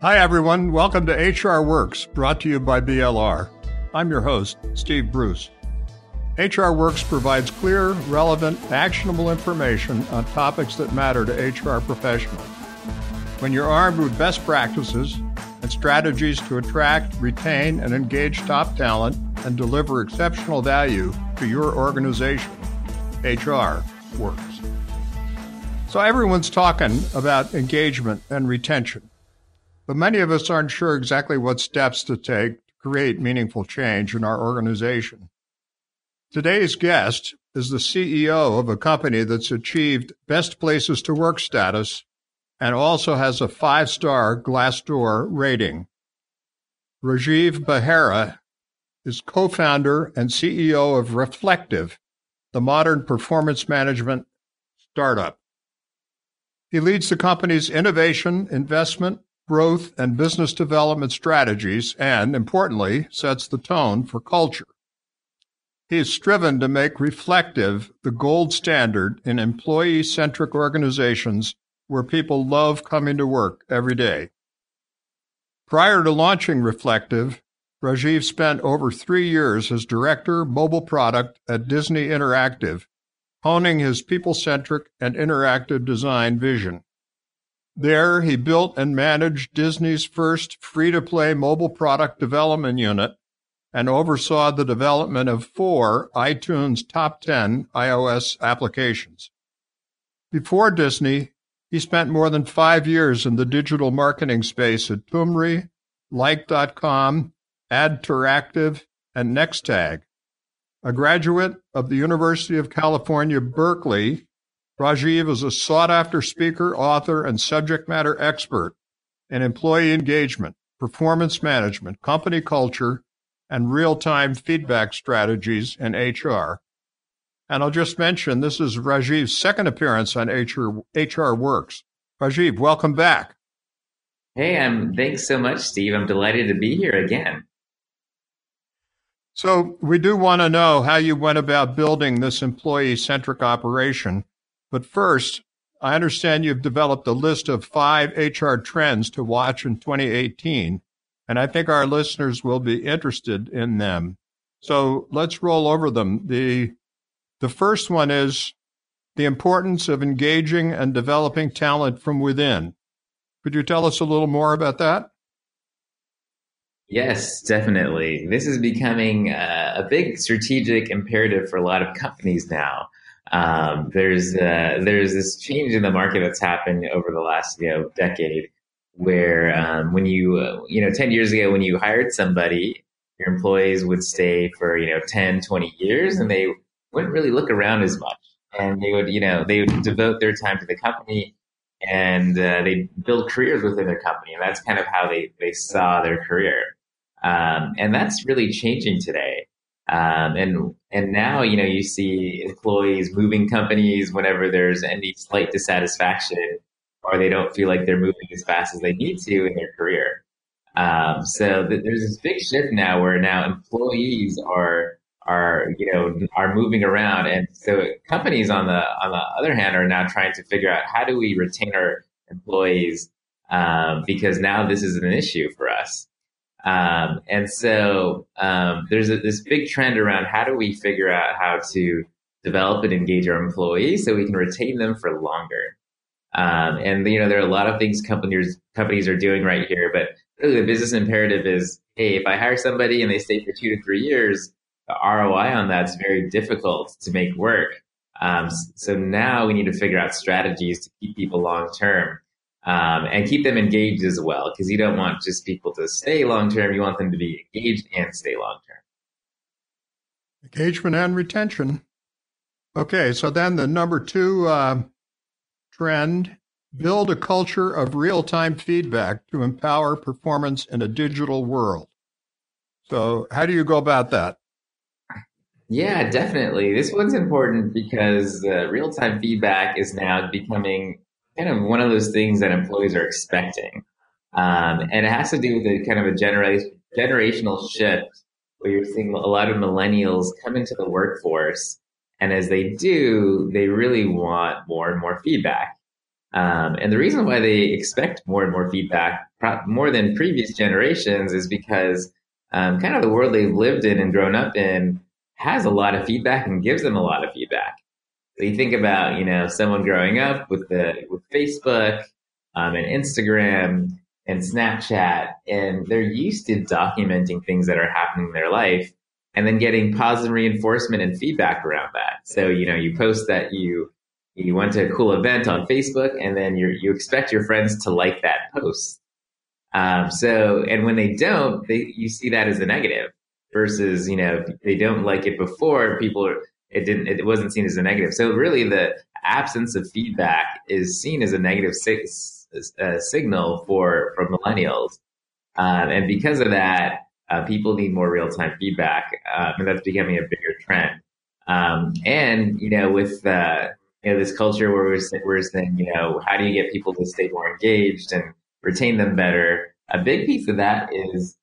Hi, everyone. Welcome to HR Works, brought to you by BLR. I'm your host, Steve Bruce. HR Works provides clear, relevant, actionable information on topics that matter to HR professionals. When you're armed with best practices and strategies to attract, retain, and engage top talent and deliver exceptional value to your organization, HR works. So everyone's talking about engagement and retention, but many of us aren't sure exactly what steps to take to create meaningful change in our organization. Today's guest is the CEO of a company that's achieved best places to work status and also has a five star Glassdoor rating. Rajeev Behera is co founder and CEO of Reflektive, the modern performance management startup. He leads the company's innovation, investment, growth, and business development strategies, and importantly, sets the tone for culture. He has striven to make Reflektive the gold standard in employee centric organizations where people love coming to work every day. Prior to launching Reflektive, Rajeev spent over three years as director, mobile product at Disney Interactive honing his people centric and interactive design vision. There, he built and managed Disney's first free to play mobile product development unit and oversaw the development of four iTunes top 10 iOS applications. Before Disney, he spent more than five years in the digital marketing space at Tumri, Like.com, Adteractive, and Nextag. A graduate of the University of California, Berkeley, Rajeev is a sought after speaker, author, and subject matter expert in employee engagement, performance management, company culture, and real time feedback strategies in HR. And I'll just mention this is Rajeev's second appearance on HR, HR Works. Rajeev, welcome back. Hey, I'm thanks so much, Steve. I'm delighted to be here again. So we do want to know how you went about building this employee centric operation. But first, I understand you've developed a list of five HR trends to watch in 2018, and I think our listeners will be interested in them. So let's roll over them. The, the first one is the importance of engaging and developing talent from within. Could you tell us a little more about that? Yes, definitely. This is becoming uh, a big strategic imperative for a lot of companies now. Um, there's uh, there's this change in the market that's happened over the last you know decade, where um, when you uh, you know 10 years ago when you hired somebody, your employees would stay for you know 10, 20 years, and they wouldn't really look around as much, and they would you know they would devote their time to the company and uh, they build careers within their company, and that's kind of how they they saw their career. Um, and that's really changing today. Um, and and now you know you see employees moving companies whenever there's any slight dissatisfaction or they don't feel like they're moving as fast as they need to in their career. Um, so th- there's this big shift now where now employees are are you know are moving around, and so companies on the on the other hand are now trying to figure out how do we retain our employees um, because now this is an issue for us. Um, and so um, there's a, this big trend around how do we figure out how to develop and engage our employees so we can retain them for longer. Um, and you know there are a lot of things companies companies are doing right here, but really the business imperative is, hey, if I hire somebody and they stay for two to three years, the ROI on that's very difficult to make work. Um, so now we need to figure out strategies to keep people long term um, and keep them engaged as well because you don't want just people to stay long term. You want them to be engaged and stay long term. Engagement and retention. Okay, so then the number two uh, trend build a culture of real time feedback to empower performance in a digital world. So, how do you go about that? Yeah, definitely. This one's important because uh, real time feedback is now becoming kind of one of those things that employees are expecting. Um, and it has to do with a kind of a genera- generational shift where you're seeing a lot of millennials come into the workforce. And as they do, they really want more and more feedback. Um, and the reason why they expect more and more feedback, more than previous generations, is because um, kind of the world they've lived in and grown up in has a lot of feedback and gives them a lot of feedback. You think about, you know, someone growing up with the with Facebook um, and Instagram and Snapchat, and they're used to documenting things that are happening in their life, and then getting positive reinforcement and feedback around that. So you know, you post that you you went to a cool event on Facebook, and then you you expect your friends to like that post. Um, so, and when they don't, they, you see that as a negative versus, you know, they don't like it before people are, it didn't, it wasn't seen as a negative. So really the absence of feedback is seen as a negative uh, signal for, for millennials. Um, and because of that, uh, people need more real time feedback. Uh, and that's becoming a bigger trend. Um, and, you know, with, uh, you know, this culture where we're, we're saying, you know, how do you get people to stay more engaged and retain them better? A big piece of that is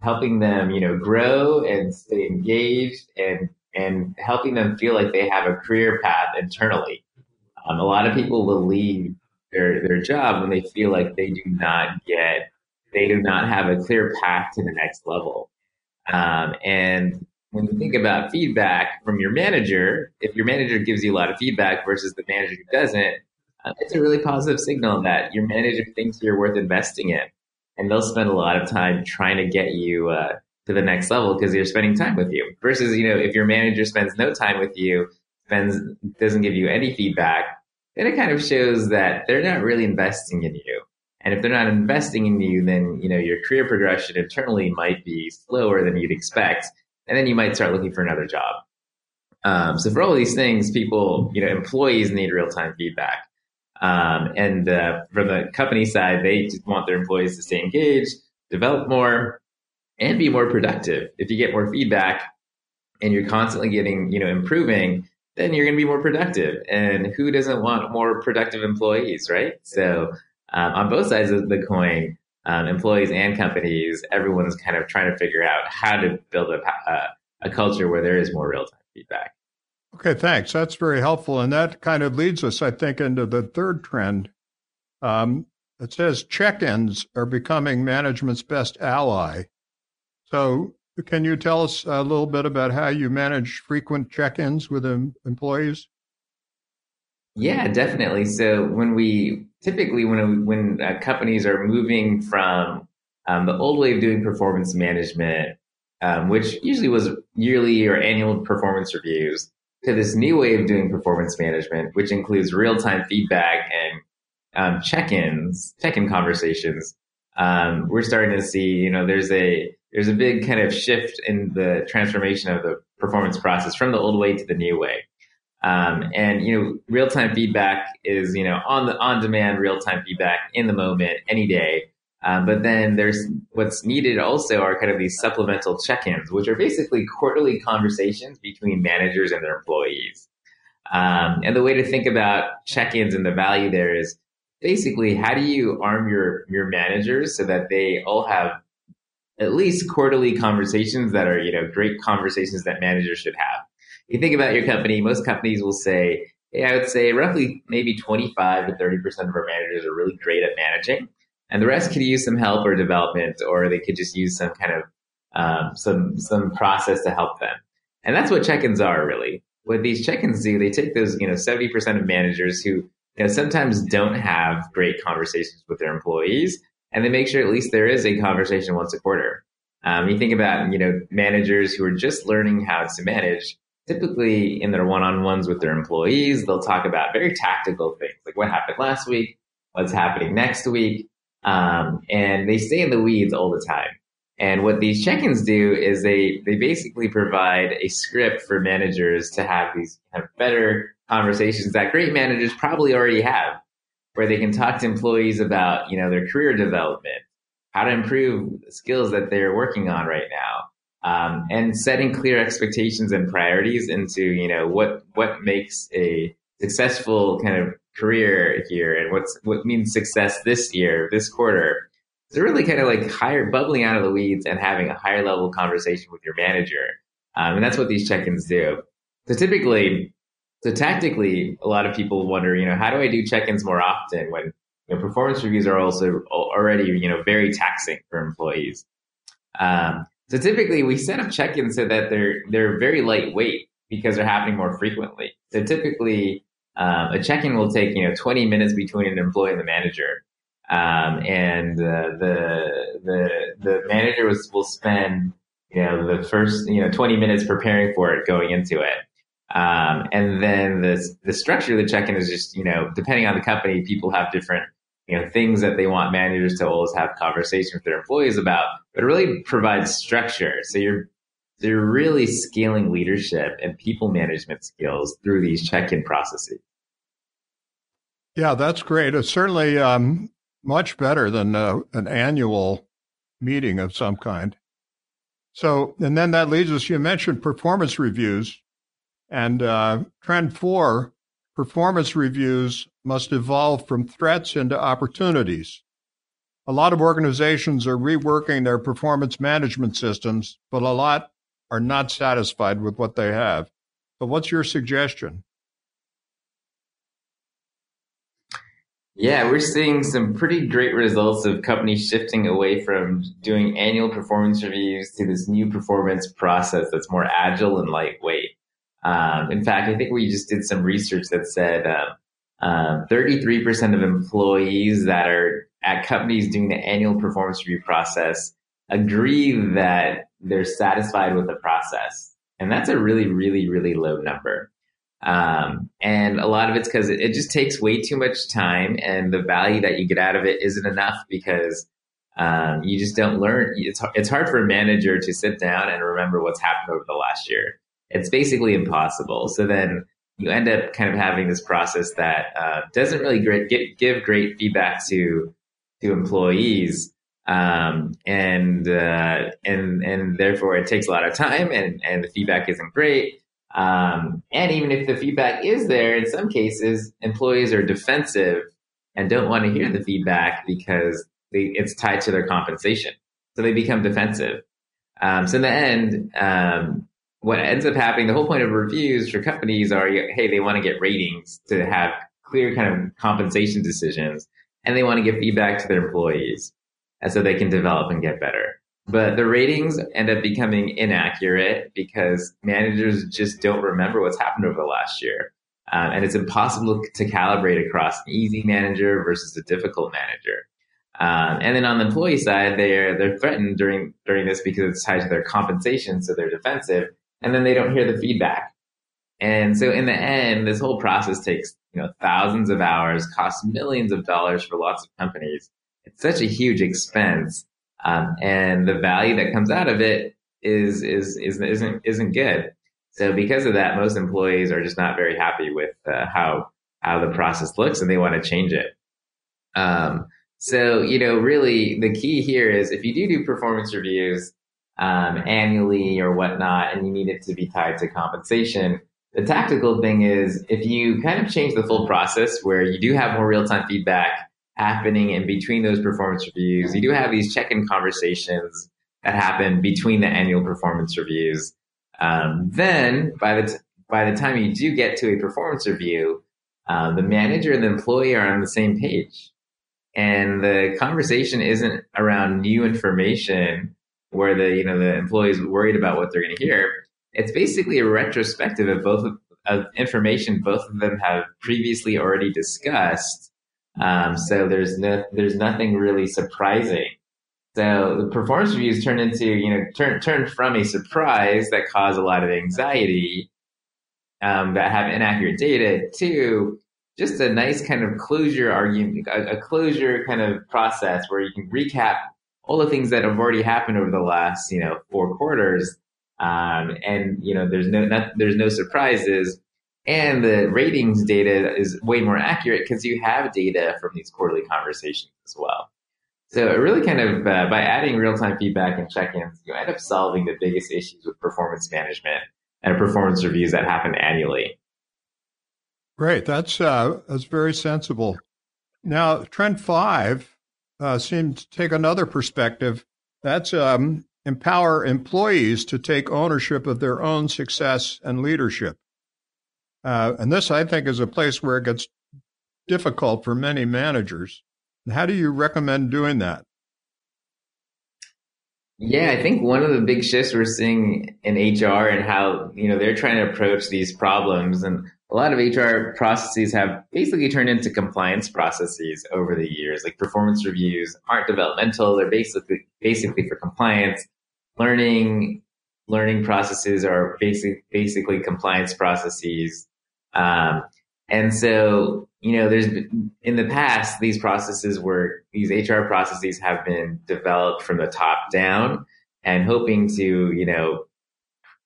helping them, you know, grow and stay engaged and, and helping them feel like they have a career path internally. Um, a lot of people will leave their, their job when they feel like they do not get, they do not have a clear path to the next level. Um, and when you think about feedback from your manager, if your manager gives you a lot of feedback versus the manager who doesn't, uh, it's a really positive signal that your manager thinks you're worth investing in. And they'll spend a lot of time trying to get you uh, to the next level because they're spending time with you. Versus, you know, if your manager spends no time with you, spends doesn't give you any feedback, then it kind of shows that they're not really investing in you. And if they're not investing in you, then you know your career progression internally might be slower than you'd expect, and then you might start looking for another job. Um, so for all these things, people, you know, employees need real time feedback. Um, and uh, from the company side, they just want their employees to stay engaged, develop more, and be more productive. If you get more feedback and you're constantly getting, you know, improving, then you're going to be more productive. And who doesn't want more productive employees, right? So um, on both sides of the coin, um, employees and companies, everyone's kind of trying to figure out how to build a, a, a culture where there is more real time feedback. Okay, thanks. That's very helpful. And that kind of leads us, I think, into the third trend. Um, it says check ins are becoming management's best ally. So, can you tell us a little bit about how you manage frequent check ins with em- employees? Yeah, definitely. So when we typically when when uh, companies are moving from um, the old way of doing performance management, um, which usually was yearly or annual performance reviews, to this new way of doing performance management, which includes real time feedback and um, check ins, check in conversations. Um, we're starting to see, you know, there's a there's a big kind of shift in the transformation of the performance process from the old way to the new way. Um, and you know, real time feedback is you know on the on demand real time feedback in the moment, any day. Um, but then there's what's needed also are kind of these supplemental check-ins, which are basically quarterly conversations between managers and their employees. Um, and the way to think about check-ins and the value there is basically how do you arm your your managers so that they all have at least quarterly conversations that are you know great conversations that managers should have. You think about your company, most companies will say, hey, I would say roughly maybe 25 to 30 percent of our managers are really great at managing and the rest could use some help or development, or they could just use some kind of um, some some process to help them. And that's what check-ins are really. What these check-ins do, they take those you know seventy percent of managers who you know sometimes don't have great conversations with their employees, and they make sure at least there is a conversation once a quarter. Um, you think about you know managers who are just learning how to manage. Typically, in their one-on-ones with their employees, they'll talk about very tactical things like what happened last week, what's happening next week, um, and they stay in the weeds all the time. And what these check-ins do is they they basically provide a script for managers to have these kind of better conversations that great managers probably already have, where they can talk to employees about you know their career development, how to improve the skills that they're working on right now, um, and setting clear expectations and priorities into you know what what makes a successful kind of career here and what's what means success this year, this quarter. So really kind of like higher bubbling out of the weeds and having a higher level conversation with your manager. Um, and that's what these check-ins do. So typically So tactically, a lot of people wonder, you know, how do I do check-ins more often when you know, performance reviews are also already, you know, very taxing for employees. Um, so typically, we set up check-ins so that they're they're very lightweight because they're happening more frequently. So typically, um, a check-in will take you know 20 minutes between an employee and the manager, um, and uh, the the the manager was, will spend you know the first you know 20 minutes preparing for it going into it. Um, and then the the structure of the check-in is just you know depending on the company, people have different you know things that they want managers to always have conversations with their employees about. But it really provides structure. So you're you're really scaling leadership and people management skills through these check-in processes. Yeah, that's great. It's certainly um, much better than uh, an annual meeting of some kind. So, and then that leads us, you mentioned performance reviews. And uh, trend four performance reviews must evolve from threats into opportunities. A lot of organizations are reworking their performance management systems, but a lot are not satisfied with what they have. So, what's your suggestion? Yeah, we're seeing some pretty great results of companies shifting away from doing annual performance reviews to this new performance process that's more agile and lightweight. Um, in fact, I think we just did some research that said uh, uh, 33% of employees that are at companies doing the annual performance review process agree that they're satisfied with the process. And that's a really, really, really low number. Um, and a lot of it's because it, it, just takes way too much time, and the value that you get out of it isn't enough because um, you just don't learn. It's it's hard for a manager to sit down and remember what's happened over the last year it's basically impossible. So then you end up kind of having this process that uh, doesn't really great, get, give great feedback to to employees, um, and uh, and and therefore it takes a lot of time, and and the feedback isn't great. Um, and even if the feedback is there, in some cases, employees are defensive and don't want to hear the feedback because they, it's tied to their compensation, so they become defensive. Um, so in the end, um, what ends up happening, the whole point of reviews for companies are, hey, they want to get ratings to have clear kind of compensation decisions, and they want to give feedback to their employees, and so they can develop and get better. But the ratings end up becoming inaccurate because managers just don't remember what's happened over the last year. Um, and it's impossible to calibrate across an easy manager versus a difficult manager. Um, and then on the employee side, they're they're threatened during during this because it's tied to their compensation, so they're defensive and then they don't hear the feedback. And so in the end, this whole process takes, you know, thousands of hours, costs millions of dollars for lots of companies. It's such a huge expense. Um, and the value that comes out of it is, is, is, isn't, isn't good. So because of that, most employees are just not very happy with uh, how, how the process looks and they want to change it. Um, so, you know, really the key here is if you do do performance reviews, um, annually or whatnot, and you need it to be tied to compensation. The tactical thing is if you kind of change the full process where you do have more real time feedback happening in between those performance reviews, you do have these check in conversations that happen between the annual performance reviews. Um, then by the t- by the time you do get to a performance review, uh, the manager and the employee are on the same page, and the conversation isn't around new information where the you know the employees worried about what they're going to hear. It's basically a retrospective of both of, of information both of them have previously already discussed. Um, so there's no there's nothing really surprising. So the performance reviews turn into you know turn turn from a surprise that caused a lot of anxiety um, that have inaccurate data to just a nice kind of closure argument, a, a closure kind of process where you can recap all the things that have already happened over the last, you know, four quarters. Um, and, you know, there's no, not, there's no surprises. And the ratings data is way more accurate because you have data from these quarterly conversations as well. So it really kind of, uh, by adding real-time feedback and check-ins, you end up solving the biggest issues with performance management and performance reviews that happen annually. Great. That's, uh, that's very sensible. Now, trend five uh, seem to take another perspective. That's um, empower employees to take ownership of their own success and leadership. Uh, and this, I think, is a place where it gets difficult for many managers. How do you recommend doing that? Yeah, I think one of the big shifts we're seeing in HR and how, you know, they're trying to approach these problems and a lot of HR processes have basically turned into compliance processes over the years. Like performance reviews aren't developmental; they're basically basically for compliance. Learning learning processes are basic basically compliance processes. Um, and so, you know, there's been, in the past these processes were these HR processes have been developed from the top down and hoping to, you know,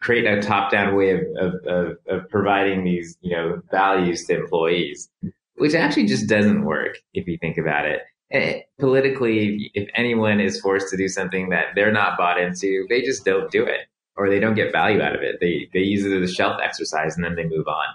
create a top-down way of, of, of, of, providing these, you know, values to employees, which actually just doesn't work if you think about it. And eh, politically, if anyone is forced to do something that they're not bought into, they just don't do it, or they don't get value out of it. They they use it as a shelf exercise, and then they move on.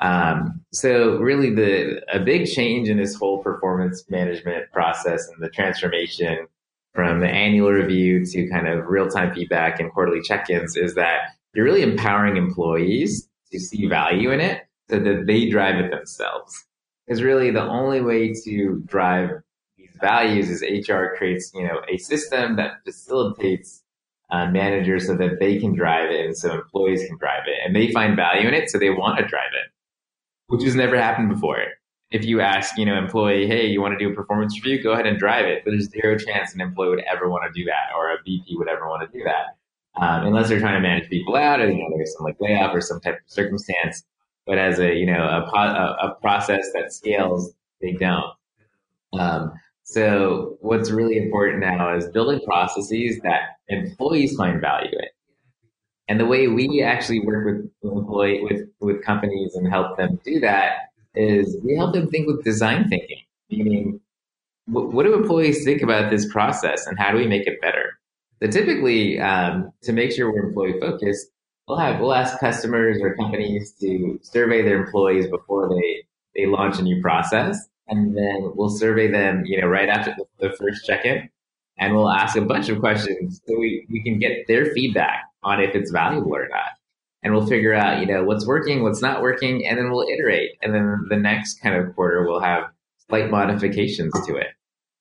Um, so really, the a big change in this whole performance management process and the transformation from the annual review to kind of real time feedback and quarterly check ins is that you're really empowering employees to see value in it so that they drive it themselves. Because really the only way to drive these values is HR creates, you know, a system that facilitates uh, managers so that they can drive it and so employees can drive it and they find value in it so they want to drive it, which has never happened before if you ask, you know, employee, hey, you want to do a performance review, go ahead and drive it. But there's zero chance an employee would ever want to do that, or a VP would ever want to do that, um, unless they're trying to manage people out, or you know, there's some like layoff or some type of circumstance. But as a you know a, a, a process that scales, they don't. Um, so what's really important now is building processes that employees find value in. And the way we actually work with employee with with companies and help them do that is we help them think with design thinking, meaning what, do employees think about this process and how do we make it better? So typically, um, to make sure we're employee focused, we'll have we'll ask customers or companies to survey their employees before they they launch a new process, and then we'll survey them, you know, right after the, the first check-in, and we'll ask a bunch of questions so we, we can get their feedback on if it's valuable or not and we'll figure out, you know, what's working, what's not working, and then we'll iterate. And then the next kind of quarter, we'll have slight modifications to it.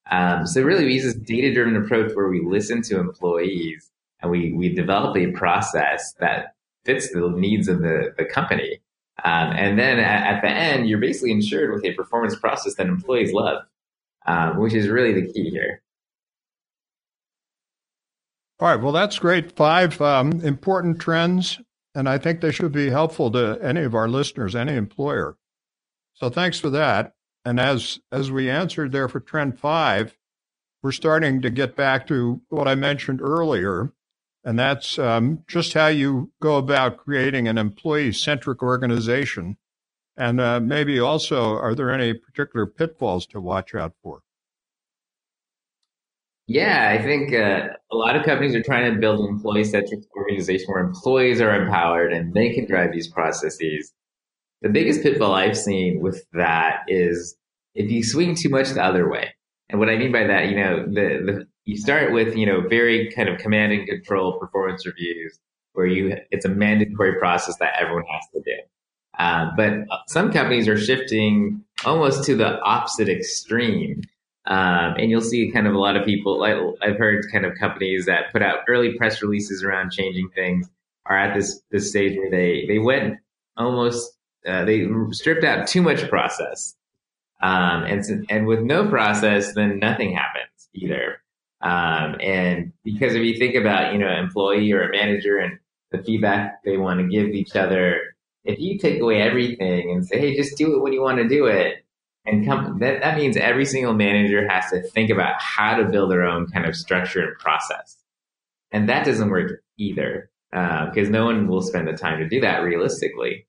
Um, so really, we use this data-driven approach where we listen to employees and we we develop a process that fits the needs of the the company. Um, and then at, at, the end, you're basically insured with a performance process that employees love, um, which is really the key here. All right. Well, that's great. Five um, important trends and I think they should be helpful to any of our listeners, any employer. So thanks for that. And as as we answered there for trend five, we're starting to get back to what I mentioned earlier, and that's um, just how you go about creating an employee-centric organization. And uh, maybe also, are there any particular pitfalls to watch out for? Yeah, I think uh, a lot of companies are trying to build an employee-centric organization where employees are empowered and they can drive these processes. The biggest pitfall I've seen with that is if you swing too much the other way. And what I mean by that, you know, the, the you start with you know very kind of command and control performance reviews where you it's a mandatory process that everyone has to do. Uh, but some companies are shifting almost to the opposite extreme um, and you'll see kind of a lot of people, like I've heard kind of companies that put out early press releases around changing things are at this, this stage where they, they went almost, uh, they stripped out too much process. Um, and, and with no process, then nothing happens either. Um, and because if you think about, you know, an employee or a manager and the feedback they want to give each other, if you take away everything and say, hey, just do it when you want to do it, and come, that, that means every single manager has to think about how to build their own kind of structure and process. And that doesn't work either, because uh, no one will spend the time to do that realistically.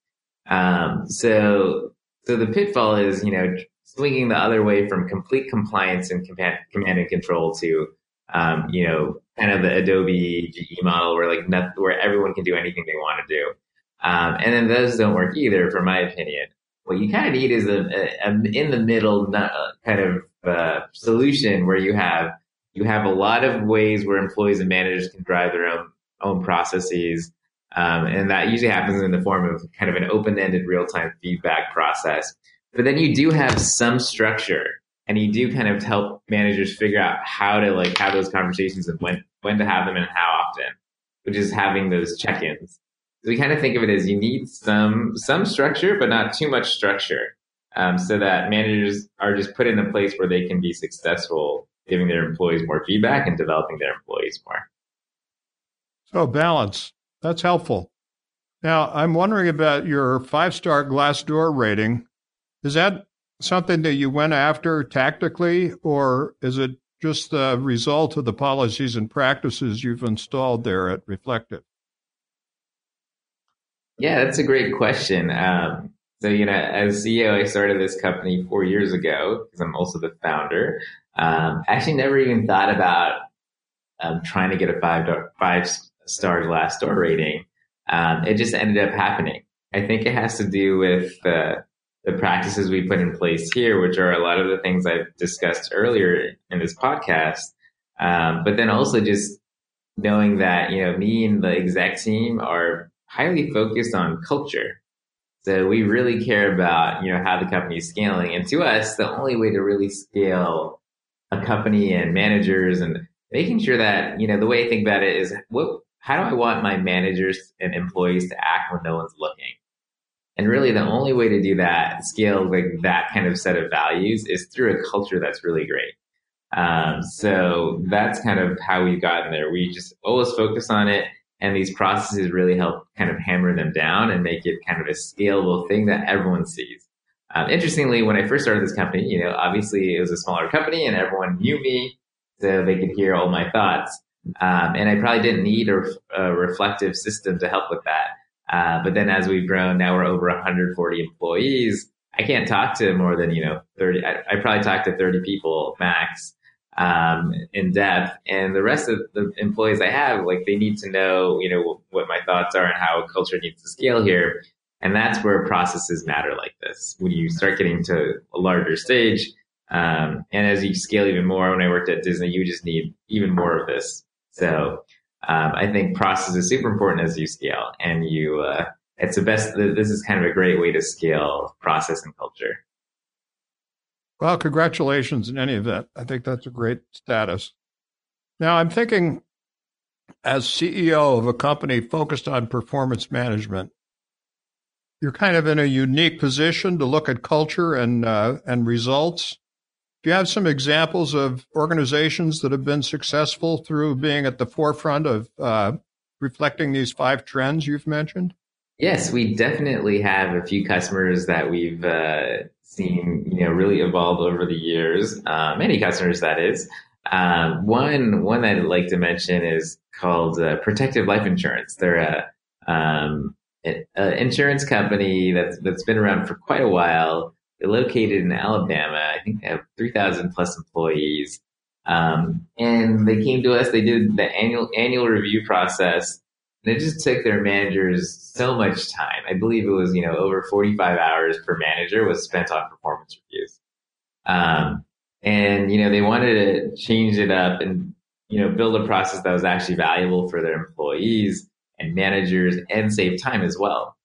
Um, so, so the pitfall is, you know, swinging the other way from complete compliance and command, command and control to, um, you know, kind of the Adobe GE model where like where everyone can do anything they want to do. Um, and then those don't work either, for my opinion what you kind of need is a, a, a in the middle kind of uh, solution where you have you have a lot of ways where employees and managers can drive their own own processes, Um, and that usually happens in the form of kind of an open-ended real-time feedback process. But then you do have some structure and you do kind of help managers figure out how to like have those conversations and when, when to have them and how often, which is having those check-ins. So we kind of think of it as you need some, some structure, but not too much structure. Um, so that managers are just put in a place where they can be successful giving their employees more feedback and developing their employees more. So balance. That's helpful. Now, I'm wondering about your five star Glassdoor rating. Is that something that you went after tactically, or is it just the result of the policies and practices you've installed there at Reflektive? Yeah, that's a great question. Um, so, you know, as CEO, I started this company four years ago because I'm also the founder. Um, I actually, never even thought about um, trying to get a five five star Glassdoor rating. Um, it just ended up happening. I think it has to do with the the practices we put in place here, which are a lot of the things I've discussed earlier in this podcast. Um, but then also just knowing that you know me and the exec team are highly focused on culture. So we really care about you know how the company is scaling, and to us, the only way to really scale a company and managers and making sure that you know the way I think about it is what how do I want my managers and employees to act when no one's looking? And really, the only way to do that, scale like that kind of set of values, is through a culture that's really great. Um, so that's kind of how we've gotten there. We just always focus on it, and these processes really help kind of hammer them down and make it kind of a scalable thing that everyone sees. Um, interestingly, when I first started this company, you know, obviously it was a smaller company and everyone knew me, so they could hear all my thoughts. Um, and I probably didn't need a, a, reflective system to help with that. Uh, but then as we've grown, now we're over 140 employees. I can't talk to more than, you know, 30, I, I probably talk to 30 people max, um, in depth. And the rest of the employees I have, like they need to know, you know, what my thoughts are and how culture needs to scale here. And that's where processes matter like this. When you start getting to a larger stage, um, and as you scale even more, when I worked at Disney, you just need even more of this. So um, I think process is super important as you scale, and you uh, it's the best. This is kind of a great way to scale process and culture. Well, congratulations in any event. I think that's a great status. Now, I'm thinking as CEO of a company focused on performance management, you're kind of in a unique position to look at culture and uh, and results do you have some examples of organizations that have been successful through being at the forefront of uh, reflecting these five trends you've mentioned? Yes, we definitely have a few customers that we've uh, seen, you know, really evolve over the years. Uh, many customers, that is. Um, one one that I'd like to mention is called uh, Protective Life Insurance. They're a, um, an insurance company that's that's been around for quite a while. They're located in Alabama. I think they have 3,000 plus employees. Um, and they came to us, they did the annual, annual review process. And it just took their managers so much time. I believe it was, you know, over 45 hours per manager was spent on performance reviews. Um, and, you know, they wanted to change it up and, you know, build a process that was actually valuable for their employees and managers and save time as well.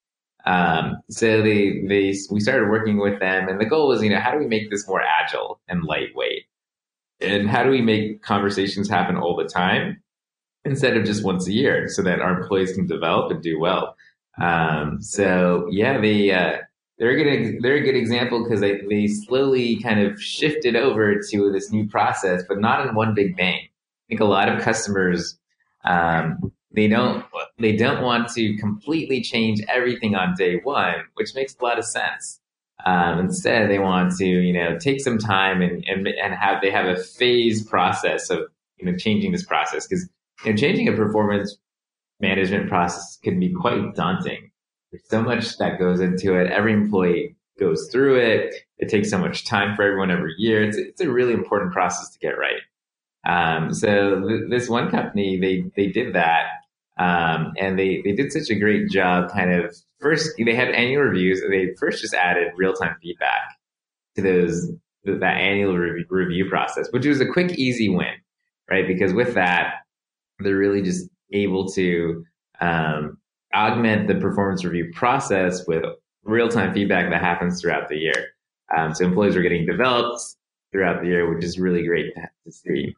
Um, so they, they, we started working with them and the goal was, you know, how do we make this more agile and lightweight? And how do we make conversations happen all the time instead of just once a year so that our employees can develop and do well? Um, so yeah, they, uh, they're a good, they're a good example because they, they slowly kind of shifted over to this new process, but not in one big bang. I think a lot of customers, um, they don't they don't want to completely change everything on day one, which makes a lot of sense. Um, instead, they want to you know take some time and and, and have they have a phase process of you know changing this process because you know changing a performance management process can be quite daunting. There's so much that goes into it. Every employee goes through it. It takes so much time for everyone every year. It's, it's a really important process to get right. Um, so th- this one company, they, they did that um, and they, they did such a great job kind of first, they had annual reviews. They first just added real time feedback to those, that annual re- review process, which was a quick, easy win, right? Because with that, they're really just able to, um, augment the performance review process with real time feedback that happens throughout the year. Um, so employees are getting developed throughout the year, which is really great to, see.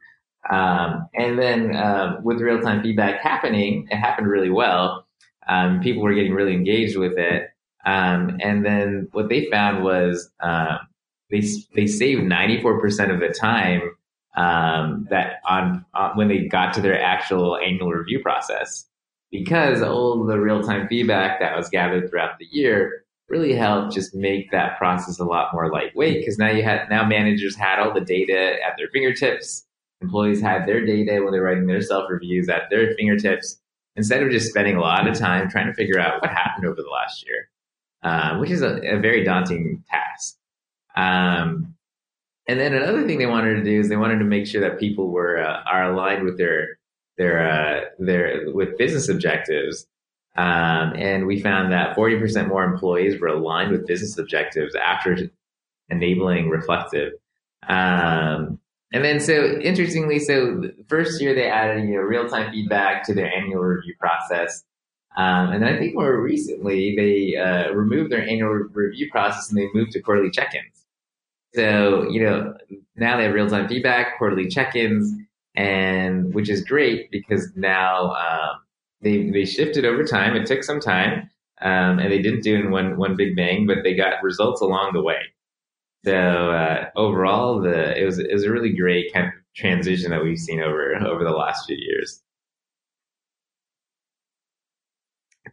Um, and then uh, with real time feedback happening, it happened really well. Um, people were getting really engaged with it. Um, and then what they found was uh, they they saved 94% of the time um, that on, when they got to their actual annual review process because all the real time feedback that was gathered throughout the year really helped just make that process a lot more lightweight because now you had now managers had all the data at their fingertips employees had their data when they're writing their self reviews at their fingertips instead of just spending a lot of time trying to figure out what happened over the last year uh, which is a, a, very daunting task. Um, and then another thing they wanted to do is they wanted to make sure that people were uh, are aligned with their their uh, their with business objectives. Um, and we found that 40% more employees were aligned with business objectives after enabling Reflektive. Um, and then, so interestingly, so first year they added you know real time feedback to their annual review process. Um, and then I think more recently they uh, removed their annual review process and they moved to quarterly check-ins. So, you know, now they have real time feedback, quarterly check ins, and which is great because now um, they, they shifted over time. It took some time, um, and they didn't do it in one, one big bang, but they got results along the way. So uh, overall, the it was it was a really great kind of transition that we've seen over over the last few years.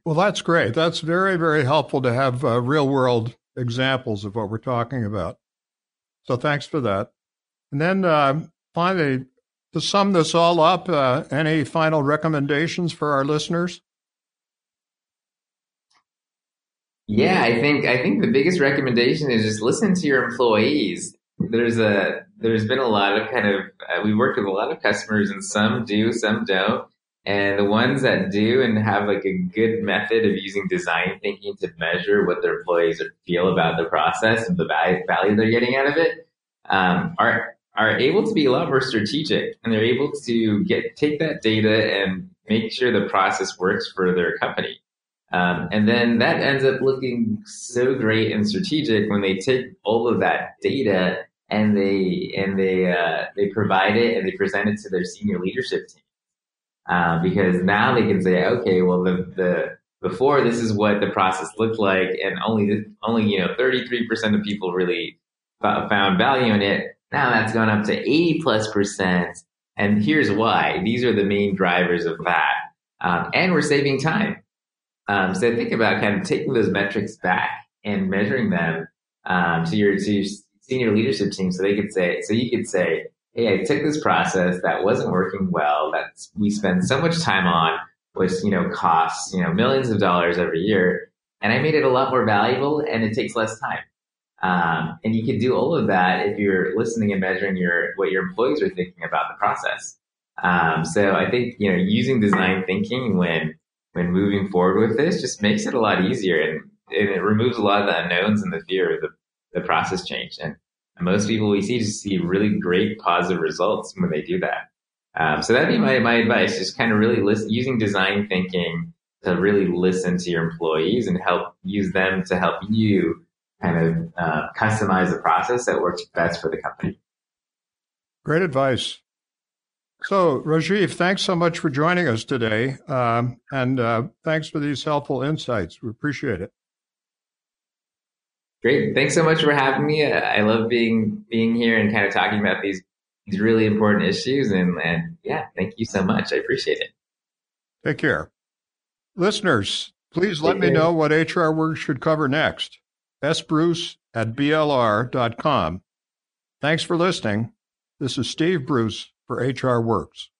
Well, that's great. That's very very helpful to have uh, real world examples of what we're talking about. So thanks for that. And then uh, finally, to sum this all up, uh, any final recommendations for our listeners? Yeah, I think I think the biggest recommendation is just listen to your employees. There's a there's been a lot of kind of uh, we worked with a lot of customers, and some do, some don't. And the ones that do and have like a good method of using design thinking to measure what their employees feel about the process and the value they're getting out of it um, are are able to be a lot more strategic and they're able to get take that data and make sure the process works for their company. Um, and then that ends up looking so great and strategic when they take all of that data and they and they uh, they provide it and they present it to their senior leadership team. Uh, because now they can say, okay, well, the, the before this is what the process looked like, and only only you know 33% of people really found value in it. Now that's gone up to 80 plus percent, and here's why. These are the main drivers of that, um, and we're saving time. Um, so think about kind of taking those metrics back and measuring them um, to your to your senior leadership team, so they could say, so you could say, hey, I took this process that wasn't working well, that we spend so much time on, which, you know, costs, you know, millions of dollars every year. And I made it a lot more valuable and it takes less time. Um, and you can do all of that if you're listening and measuring your, what your employees are thinking about the process. Um, so I think, you know, using design thinking when, when moving forward with this just makes it a lot easier and, and it removes a lot of the unknowns and the fear of the, the process change. And most people we see just see really great positive results when they do that. Um, so that'd be my, my advice. Just kind of really listen, using design thinking to really listen to your employees and help use them to help you kind of uh, customize the process that works best for the company. Great advice. So, Rajeev, thanks so much for joining us today. Um, and uh, thanks for these helpful insights. We appreciate it. Great. Thanks so much for having me. I love being being here and kind of talking about these these really important issues. And, and yeah, thank you so much. I appreciate it. Take care. Listeners, please Take let care. me know what HR Works should cover next. sbruce at blr.com. Thanks for listening. This is Steve Bruce for HR Works.